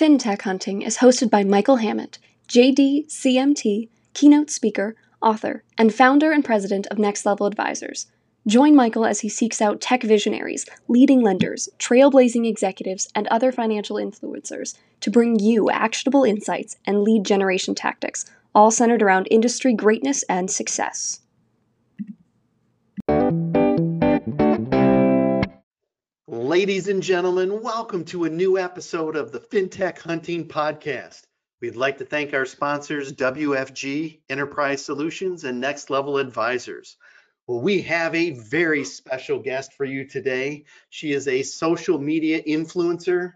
FinTech Hunting is hosted by Michael Hammond, JD, CMT, keynote speaker, author, and founder and president of Next Level Advisors. Join Michael as he seeks out tech visionaries, leading lenders, trailblazing executives, and other financial influencers to bring you actionable insights and lead generation tactics, all centered around industry greatness and success. Ladies and gentlemen, welcome to a new episode of the FinTech Hunting Podcast. We'd like to thank our sponsors, WFG Enterprise Solutions and Next Level Advisors. Well, we have a very special guest for you today. She is a social media influencer.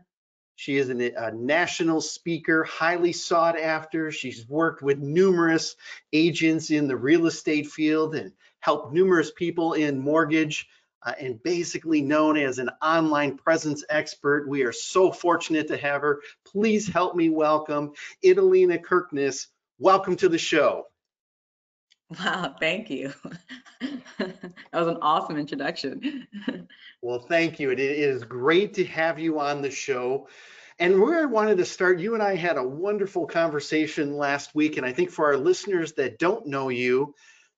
She is a national speaker, highly sought after. She's worked with numerous agents in the real estate field and helped numerous people in mortgage uh, and basically known as an online presence expert. We are so fortunate to have her. Please help me welcome Italina Kirkness. Welcome to the show. Wow, thank you. that was an awesome introduction. well, thank you. It is great to have you on the show. And where I wanted to start, you and I had a wonderful conversation last week. And I think for our listeners that don't know you,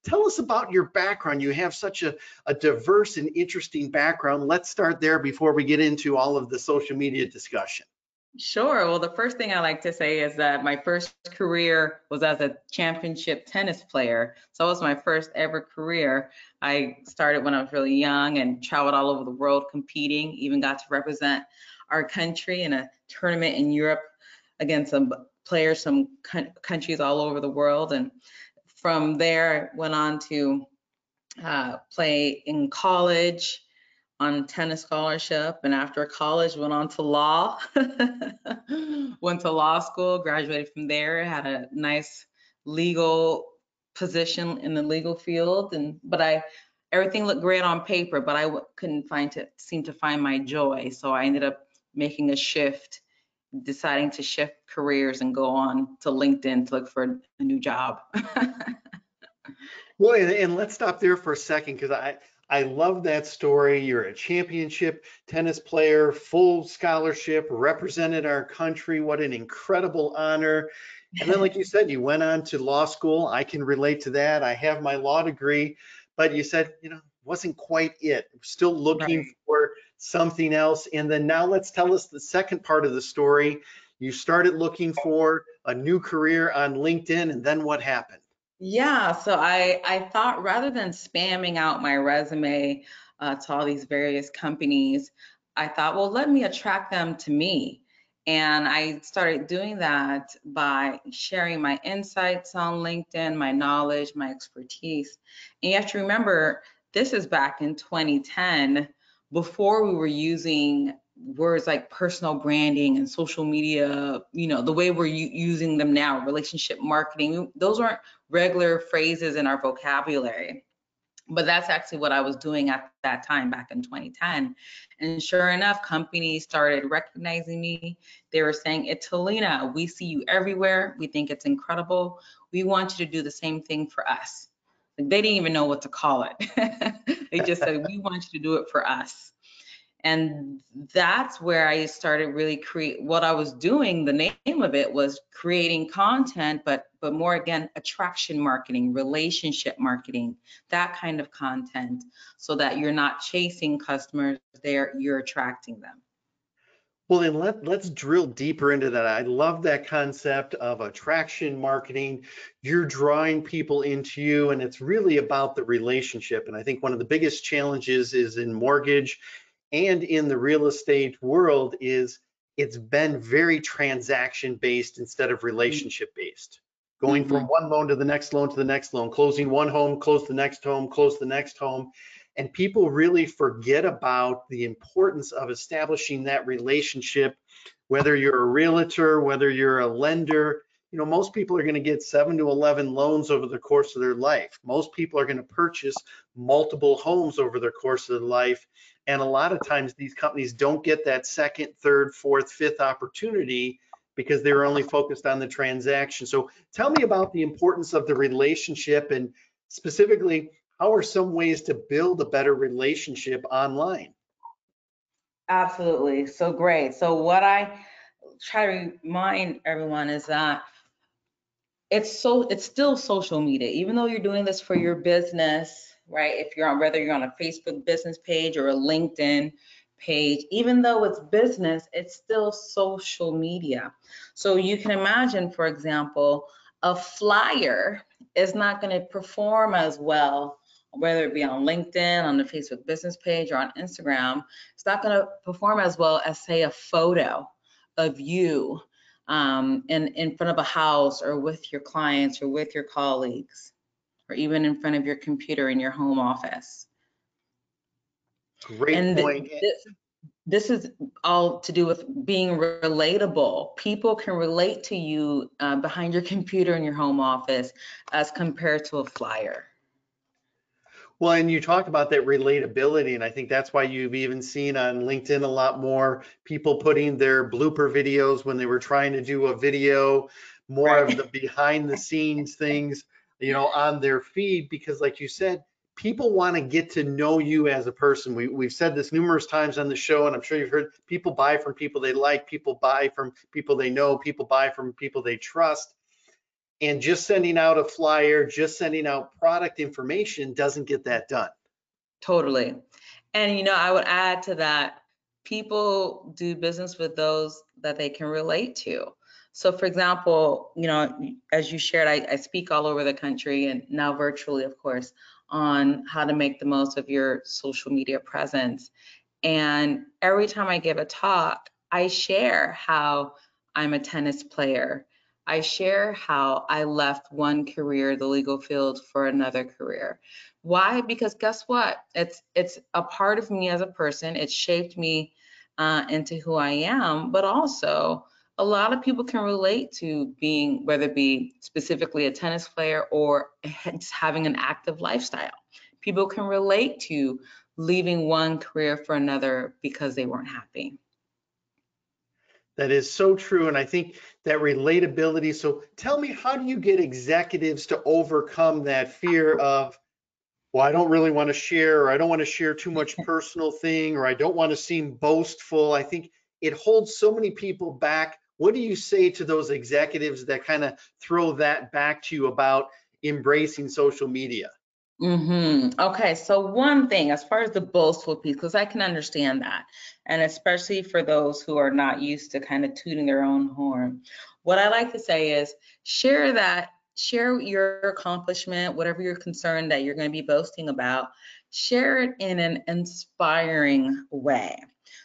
tell us about your background. You have such a, a diverse and interesting background. Let's start there before we get into all of the social media discussion. Sure. Well, the first thing I like to say is that my first career was as a championship tennis player. So it was my first ever career. I started when I was really young and traveled all over the world competing, even got to represent our country in a tournament in Europe against some players from countries all over the world. And from there, went on to uh, play in college on tennis scholarship and after college went on to law. Went to law school graduated from there had a nice legal position in the legal field and but i everything looked great on paper but I couldn't find to seem to find my joy so i ended up making a shift deciding to shift careers and go on to LinkedIn to look for a new job. well, and, and, let's stop there for a second because I I love that story. You're a championship tennis player, full scholarship, represented our country. What an incredible honor. And then, like you said, you went on to law school. I can relate to that. I have my law degree, but you said, you know, wasn't quite it. Still looking right. for something else. And then now let's tell us the second part of the story. You started looking for a new career on LinkedIn, and then what happened? Yeah, so I I thought rather than spamming out my resume uh, to all these various companies, I thought, well, let me attract them to me. And I started doing that by sharing my insights on LinkedIn, my knowledge, my expertise. And you have to remember, this is back in 2010 before we were using words like personal branding and social media, you know, the way we're using them now, relationship marketing, those aren't regular phrases in our vocabulary. But that's actually what I was doing at that time back in 2010. And sure enough, companies started recognizing me. They were saying, Italina, we see you everywhere. We think it's incredible. We want you to do the same thing for us. Like they didn't even know what to call it. they just said, we want you to do it for us. And that's where I started really create what I was doing. The name of it was creating content, but but more again, attraction marketing, relationship marketing, that kind of content, so that you're not chasing customers, there you're attracting them. Well, then let, let's drill deeper into that. I love that concept of attraction marketing. You're drawing people into you, and it's really about the relationship. And I think one of the biggest challenges is in mortgage and in the real estate world is it's been very transaction based instead of relationship based. Going mm-hmm. from one loan to the next loan to the next loan, closing one home, close the next home, close the next home and people really forget about the importance of establishing that relationship whether you're a realtor whether you're a lender. You know most people are going to get 7 to 11 loans over the course of their life. Most people are going to purchase multiple homes over the course of their life. And a lot of times these companies don't get that second third fourth fifth opportunity because they're only focused on the transaction. So tell me about the importance of the relationship and specifically how are some ways to build a better relationship online? Absolutely. So great. So what I try to remind everyone is that it's so it's still social media even though you're doing this for your business right if you're on whether you're on a facebook business page or a linkedin page even though it's business it's still social media so you can imagine for example a flyer is not going to perform as well whether it be on linkedin on the facebook business page or on instagram it's not going to perform as well as say a photo of you um, in, in front of a house or with your clients or with your colleagues or even in front of your computer in your home office. Great and point. This, this is all to do with being relatable. People can relate to you uh, behind your computer in your home office as compared to a flyer. Well, and you talked about that relatability, and I think that's why you've even seen on LinkedIn a lot more people putting their blooper videos when they were trying to do a video, more right. of the behind the scenes things, you know, on their feed, because like you said, people want to get to know you as a person. We, we've said this numerous times on the show, and I'm sure you've heard people buy from people they like, people buy from people they know, people buy from people they trust and just sending out a flyer, just sending out product information doesn't get that done. Totally. And you know, I would add to that, people do business with those that they can relate to. So for example, you know, as you shared, I, I speak all over the country and now virtually, of course, on how to make the most of your social media presence. And every time I give a talk, I share how I'm a tennis player I share how I left one career, the legal field, for another career. Why? Because guess what? It's it's a part of me as a person. It shaped me uh, into who I am, but also a lot of people can relate to being, whether it be specifically a tennis player or having an active lifestyle. People can relate to leaving one career for another because they weren't happy. That is so true. And I think that relatability. So tell me, how do you get executives to overcome that fear of, well, I don't really want to share, or I don't want to share too much personal thing, or I don't want to seem boastful. I think it holds so many people back. What do you say to those executives that kind of throw that back to you about embracing social media? Mm-hmm. Okay, so one thing as far as the boastful piece, because I can understand that, and especially for those who are not used to kind of tooting their own horn, what I like to say is share that, share your accomplishment, whatever you're concerned that you're going to be boasting about, share it in an inspiring way.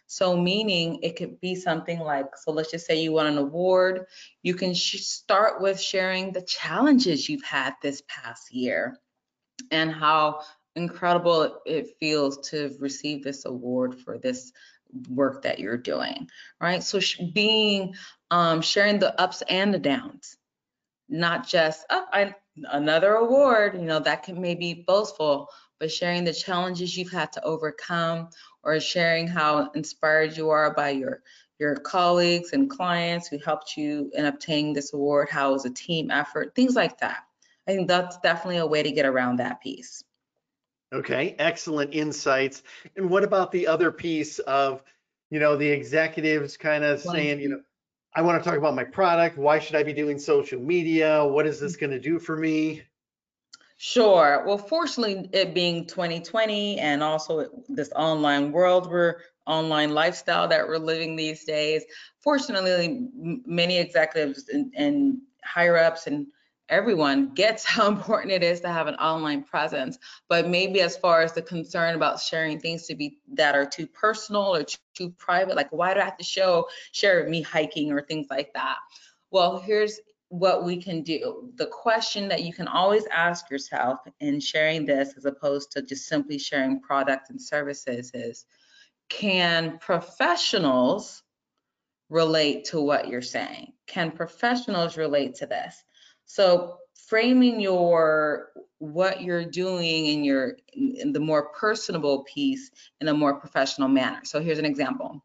So, meaning it could be something like, so let's just say you won an award, you can sh- start with sharing the challenges you've had this past year and how incredible it feels to receive this award for this work that you're doing, right? So being um, sharing the ups and the downs, not just oh, I, another award, you know, that can maybe boastful, but sharing the challenges you've had to overcome or sharing how inspired you are by your your colleagues and clients who helped you in obtaining this award, how it was a team effort, things like that. I think that's definitely a way to get around that piece. Okay, excellent insights. And what about the other piece of, you know, the executives kind of saying, you know, I want to talk about my product. Why should I be doing social media? What is this going to do for me? Sure. Well, fortunately, it being 2020 and also this online world, we're online lifestyle that we're living these days. Fortunately, many executives and, and higher ups and everyone gets how important it is to have an online presence. But maybe as far as the concern about sharing things to be that are too personal or too private like why do i have to show share me hiking or things like that? Well here's what we can do. The question that you can always ask yourself in sharing this as opposed to just simply sharing products and services is can professionals relate to what you're saying? Can professionals relate to this so framing your what you're doing in your in the more personable piece in a more professional manner. So here's an example.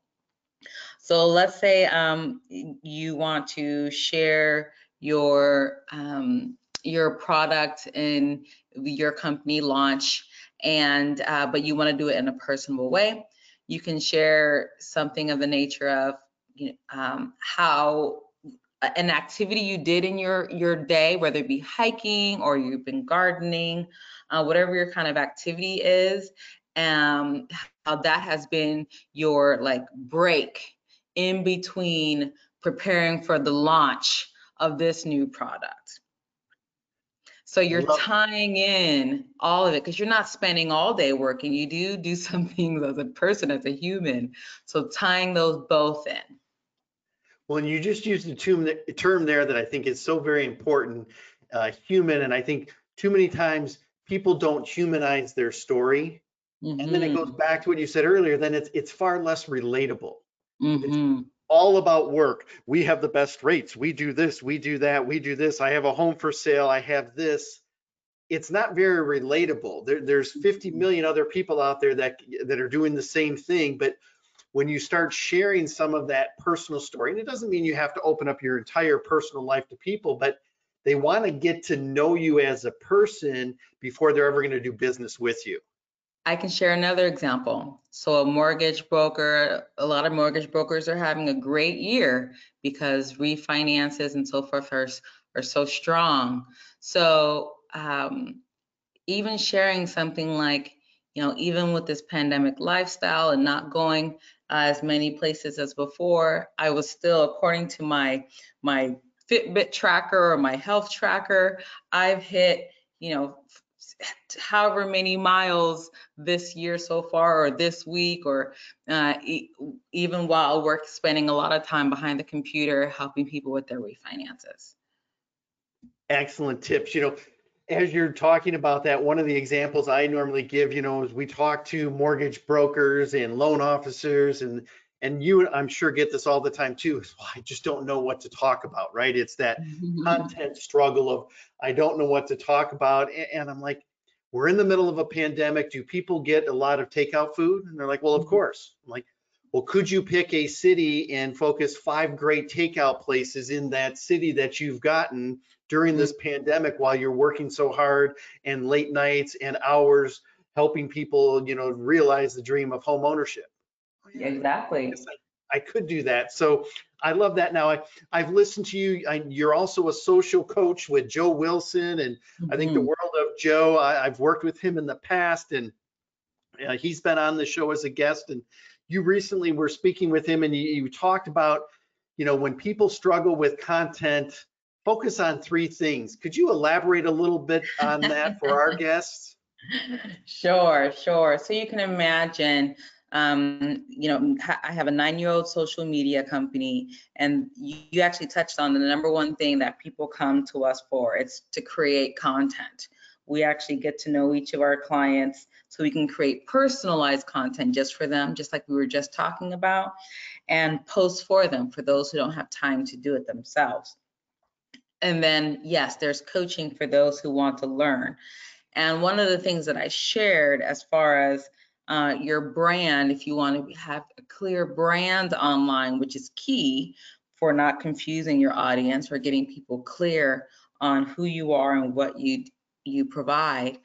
So let's say um, you want to share your um, your product in your company launch, and uh, but you want to do it in a personable way. You can share something of the nature of you know, um, how an activity you did in your your day, whether it be hiking or you've been gardening, uh, whatever your kind of activity is, um, how that has been your like break in between preparing for the launch of this new product. So you're tying in all of it because you're not spending all day working. You do do some things as a person, as a human. So tying those both in. Well, and you just used a term there that I think is so very important, uh, human. And I think too many times people don't humanize their story. Mm-hmm. And then it goes mm-hmm. back to what you said earlier, then it's it's far less relatable. Mm-hmm. It's all about work. We have the best rates. We do this, we do that, we do this. I have a home for sale, I have this. It's not very relatable. There, there's 50 mm-hmm. other people out there that that are doing the same thing, but when you start sharing some of that personal story, and it doesn't mean you have to open up your entire personal life to people, but they want to get to know you as a person before they're ever going to do business with you. I can share another example. So a mortgage broker, a lot of mortgage brokers are having a great year because refinances and so forth are, are so strong. So um, even sharing something like, you know, even with this pandemic lifestyle and not going as many places as before. I was still, according to my my Fitbit tracker or my health tracker, I've hit, you know, however many miles this year so far or this week or uh, e even while work spending a lot of time behind the computer helping people with their refinances excellent tips you know as you're talking about that, one of the examples I normally give, you know, is we talk to mortgage brokers and loan officers and and you I'm sure get this all the time too. Is, well, I just don't know what to talk about, right? It's that mm-hmm. content struggle of I don't know what to talk about. And I'm like, we're in the middle of a pandemic. Do people get a lot of takeout food? And they're like, well, of mm-hmm. course. I'm like, well, could you pick a city and focus five great takeout places in that city that you've gotten during this mm-hmm. pandemic while you're working so hard and late nights and hours helping people, you know, realize the dream of home ownership. Exactly. I, I could do that. So I love that. Now I, I've listened to you. I, you're also a social coach with Joe Wilson, and mm-hmm. I think the mm-hmm. world of Joe. I, have worked with him in the past, and uh, he's been on the show as a guest. And you recently were speaking with him, and you, you talked about, you know, when people struggle with content focus on three things. Could you elaborate a little bit on that for our guests? Sure, sure. So you can imagine, um, you know, I have a nine-year-old social media company, and you actually touched on the number one thing that people come to us for. It's to create content. We actually get to know each of our clients so we can create personalized content just for them, just like we were just talking about, and post for them for those who don't have time to do it themselves. And then, yes, there's coaching for those who want to learn. And one of the things that I shared as far as uh, your brand, if you want to have a clear brand online, which is key for not confusing your audience or getting people clear on who you are and what you you provide,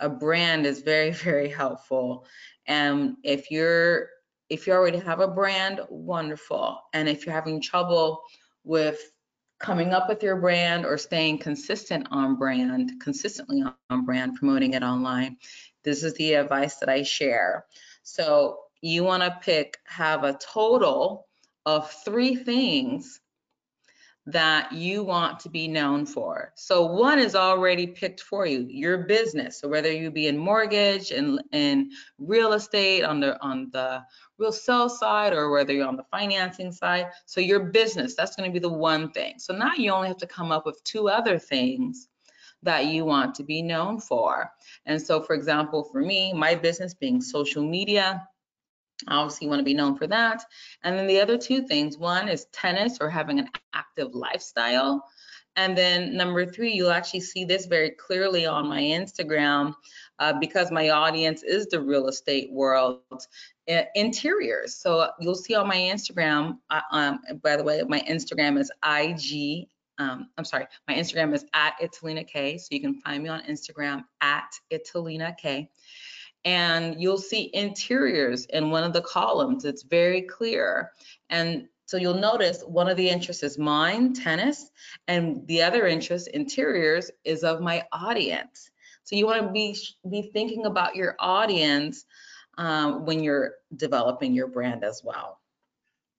a brand is very very helpful. And if you're if you already have a brand, wonderful. And if you're having trouble with coming up with your brand or staying consistent on brand, consistently on brand, promoting it online. This is the advice that I share. So you want to pick, have a total of three things that you want to be known for. So one is already picked for you, your business. So whether you be in mortgage and in real estate on the on the real sell side or whether you're on the financing side. So your business, that's going to be the one thing. So now you only have to come up with two other things that you want to be known for. And so for example, for me, my business being social media, obviously you want to be known for that. And then the other two things, one is tennis or having an active lifestyle. And then number three, you'll actually see this very clearly on my Instagram uh, because my audience is the real estate world interiors. So you'll see on my Instagram, uh, um, by the way, my Instagram is IG. Um, I'm sorry, my Instagram is at Italina K. So you can find me on Instagram at Italina K. and you'll see interiors in one of the columns. It's very clear. And so you'll notice one of the interests is mine, tennis, and the other interest, interiors, is of my audience. So you want to be be thinking about your audience um, when you're developing your brand as well.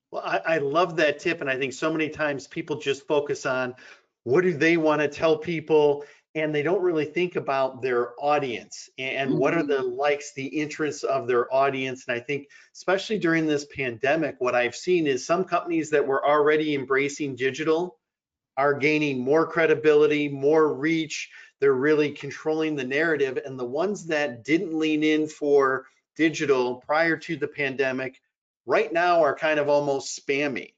Well, I, I love that tip, and I think so many times people just focus on what do they want to tell people and they don't really think about their audience and what are Mm-hmm. the likes the interests of their audience. And i think especially during this pandemic what i've seen is some companies that were already embracing digital are gaining more credibility more reach. They're really controlling the narrative. And the ones that didn't lean in for digital prior to the pandemic right now are kind of almost spammy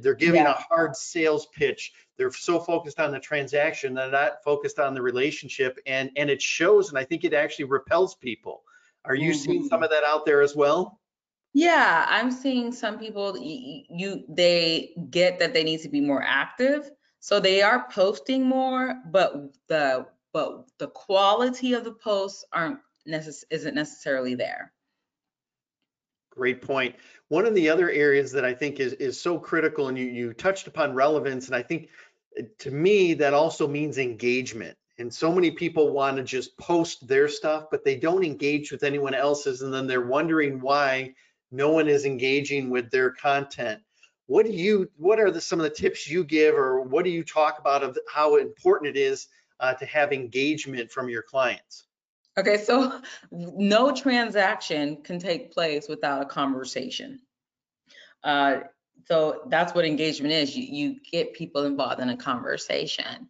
they're giving a hard sales pitch they're so focused on the transaction they're not focused on the relationship and and it shows and i think it actually repels people are you seeing Mhm. some of that out there as well Yeah, I'm seeing some people, you, they get that they need to be more active. So they are posting more, but the, but the quality of the posts aren't necess, isn't necessarily there. Great point. one of the other areas that i think is is so critical and you you touched upon relevance and i think uh, to me that also means engagement. And so many people want to just post their stuff but they don't engage with anyone else's and then they're wondering why no one is engaging with their content. What do you what are the, some of the tips you give or what do you talk about of how important it is uh, to have engagement from your clients Okay, so no transaction can take place without a conversation. Uh, so that's what engagement is. You, you get people involved in a conversation.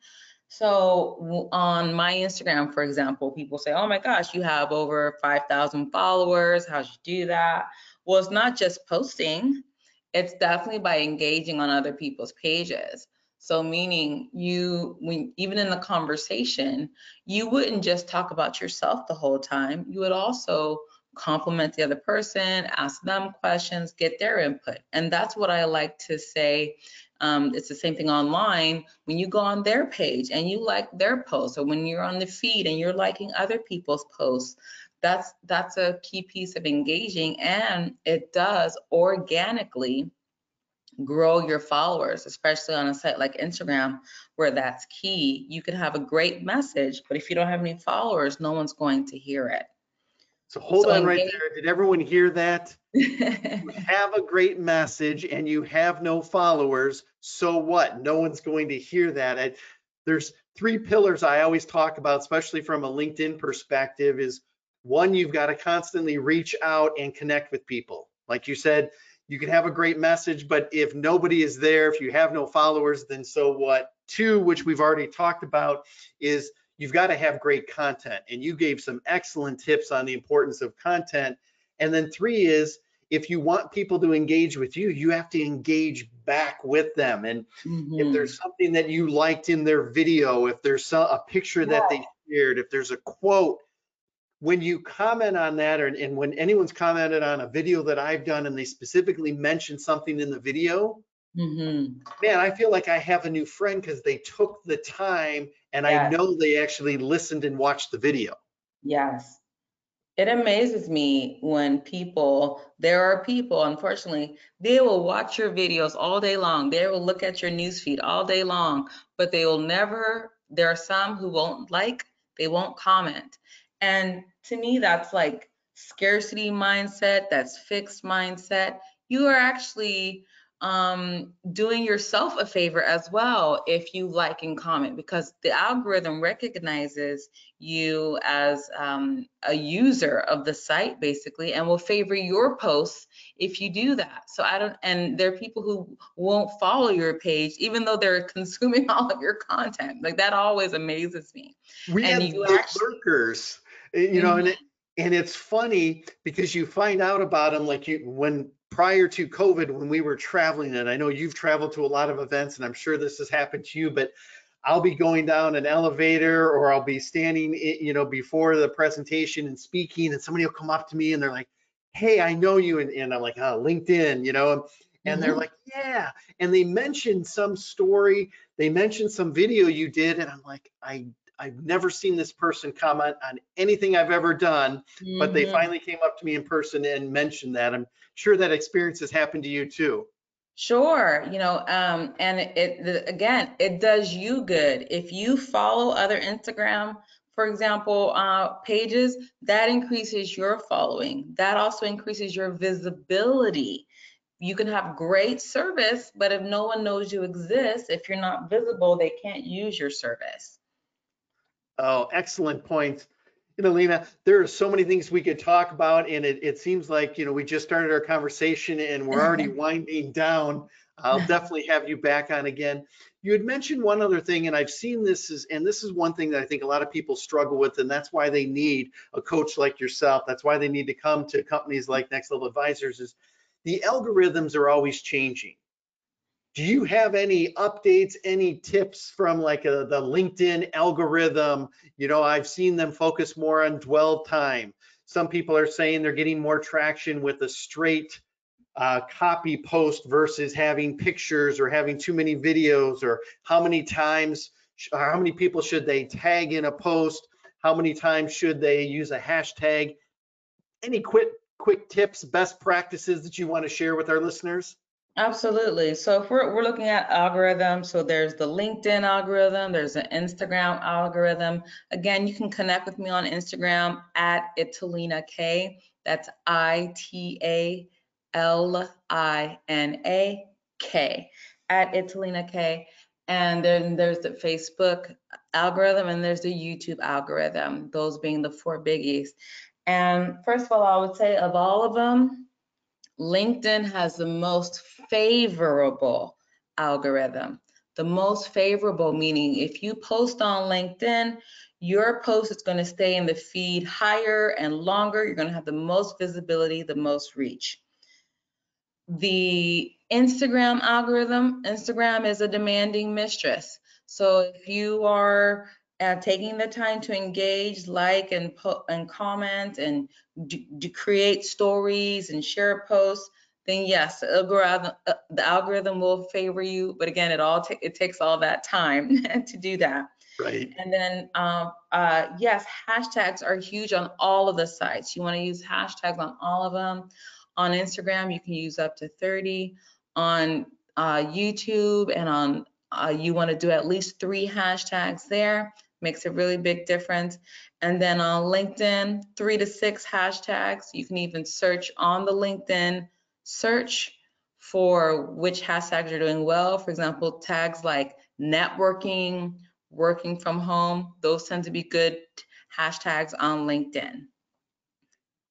So on my Instagram, for example, people say, oh my gosh, you have over 5,000 followers. How'd you do that? Well, it's not just posting. It's definitely by engaging on other people's pages. So meaning you, when even in the conversation, you wouldn't just talk about yourself the whole time. You would also compliment the other person, ask them questions, get their input. And that's what I like to say. Um, it's the same thing online. When you go on their page and you like their posts, or when you're on the feed and you're liking other people's posts, that's that's a key piece of engaging, and it does organically grow your followers, especially on a site like Instagram, where that's key. You can have a great message, but if you don't have any followers, no one's going to hear it. so hold So on right engage- there did everyone hear that you have a great message and you have no followers, so what? No one's going to hear that. I- there's three pillars I always talk about, especially from a LinkedIn perspective, is one, you've got to constantly reach out and connect with people. Like you said, you can have a great message, but if nobody is there, if you have no followers, then so what? Two, which we've already talked about, is you've got to have great content. And you gave some excellent tips on the importance of content. And then three is if you want people to engage with you, you have to engage back with them. And if Mhm. there's something that you liked in their video, if there's a picture that they shared, if there's a quote, when you comment on that, or, and when anyone's commented on a video that I've done and they specifically mention something in the video, Mhm. man, I feel like I have a new friend because they took the time and I know they actually listened and watched the video. Yes. It amazes me when people, there are people, unfortunately, they will watch your videos all day long. They will look at your newsfeed all day long, but they will never, there are some who won't like, they won't comment. And to me, that's like scarcity mindset, that's fixed mindset. You are actually um, doing yourself a favor as well if you like and comment because the algorithm recognizes you as um, a user of the site basically and will favor your posts if you do that. So I don't, and there are people who won't follow your page even though they're consuming all of your content. Like that always amazes me. We And have you actually- lurkers, Eh, you know, and it, mm-hmm. and it's funny because you find out about them like you when prior to COVID when we were traveling, and I know you've traveled to a lot of events, and I'm sure this has happened to you, but I'll be going down an elevator or I'll be standing, eh, you know, before the presentation and speaking, and somebody will come up to me and they're like, "Hey, I know you," and, and I'm like, "Oh, LinkedIn," you know, and they're Mhm. like, "Yeah," and they mentioned some story, they mentioned some video you did, and I'm like, "I I've never seen this person comment on anything I've ever done, mm-hmm. but they mm-hmm. finally came up to me in person and mentioned that. I'm sure that experience has happened to you too. Sure, you know, um, and it, it again, it does you good if you follow other Instagram, for example, uh, pages. That increases your following. That also increases your visibility. You can have great service, but if no one knows you exist, if you're not visible, they can't use your service. Oh, excellent point. You know, Lena, there are so many things we could talk about, and it, it seems like, you know, we just started our conversation and we're already winding down. I'll definitely have you back on again. You had mentioned one other thing, and I've seen this is, and this is one thing that I think a lot of people struggle with, and that's why they need a coach like yourself. That's why they need to come to companies like Next Level Advisors. Is the algorithms are always changing do you have any updates any tips from like a, the linkedin algorithm? You know i've seen them focus more on dwell time. Some people are saying they're getting more traction with a straight uh, copy post versus having pictures or having too many videos or how many times how many people should they tag in a post? How many times should they use a hashtag? Any quick quick tips best practices that you want to share with our listeners Absolutely. So if we're, we're looking at algorithms, so there's the LinkedIn algorithm, there's an Instagram algorithm. Again, you can connect with me on Instagram at Italina K. That's I T A L I N A K at Italina K. And then there's the Facebook algorithm and there's the YouTube algorithm, those being the four biggies. And first of all, I would say of all of them, LinkedIn has the most favorable algorithm. The most favorable meaning if you post on LinkedIn, your post is going to stay in the feed higher and longer. You're going to have the most visibility, the most reach. The Instagram algorithm, Instagram is a demanding mistress. So if you are uh, taking the time to engage, like, and put and comment, and create stories and share posts, then yes, the algorithm, uh, the algorithm will favor you. But again, it all it takes all that time to do that. Right. And then, um, uh, yes, hashtags are huge on all of the sites. You want to use hashtags on all of them. On Instagram, you can use up to 30. On uh, YouTube and on uh, you want to do at least three hashtags there makes a really big difference. And then on LinkedIn, three to six hashtags. You can even search on the LinkedIn search for which hashtags are doing well. For example, tags like networking, working from home, those tend to be good hashtags on LinkedIn.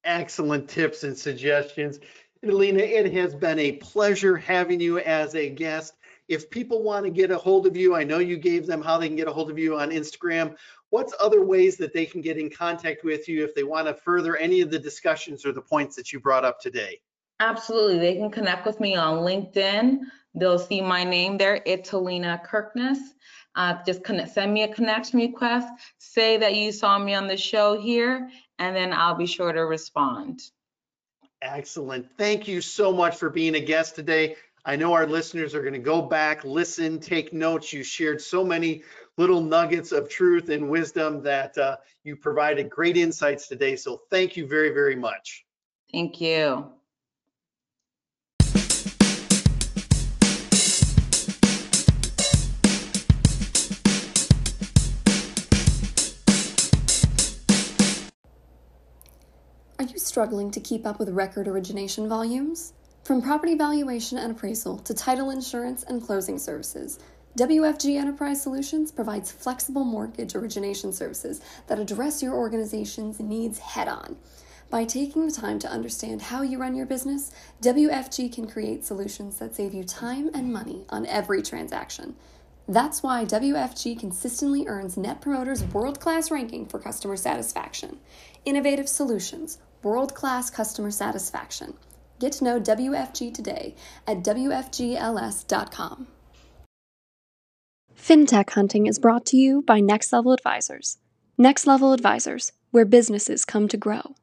Excellent tips and suggestions. Alina, it has been a pleasure having you as a guest if people want to get a hold of you, I know you gave them how they can get a hold of you on Instagram. What's other ways that they can get in contact with you if they want to further any of the discussions or the points that you brought up today? Absolutely. They can connect with me on LinkedIn. They'll see my name there, Italina Kirkness. Uh, just connect, send me a connection request, say that you saw me on the show here, and then I'll be sure to respond. Excellent. Thank you so much for being a guest today. I know our listeners are going to go back, listen, take notes. You shared so many little nuggets of truth and wisdom that uh, you provided great insights today. So thank you very, very much. Thank you. Are you struggling to keep up with record origination volumes? From property valuation and appraisal to title insurance and closing services, WFG Enterprise Solutions provides flexible mortgage origination services that address your organization's needs head on. By taking the time to understand how you run your business, WFG can create solutions that save you time and money on every transaction. That's why WFG consistently earns Net Promoter's world class ranking for customer satisfaction. Innovative solutions, world class customer satisfaction. Get to know WFG today at WFGLS.com. FinTech Hunting is brought to you by Next Level Advisors. Next Level Advisors, where businesses come to grow.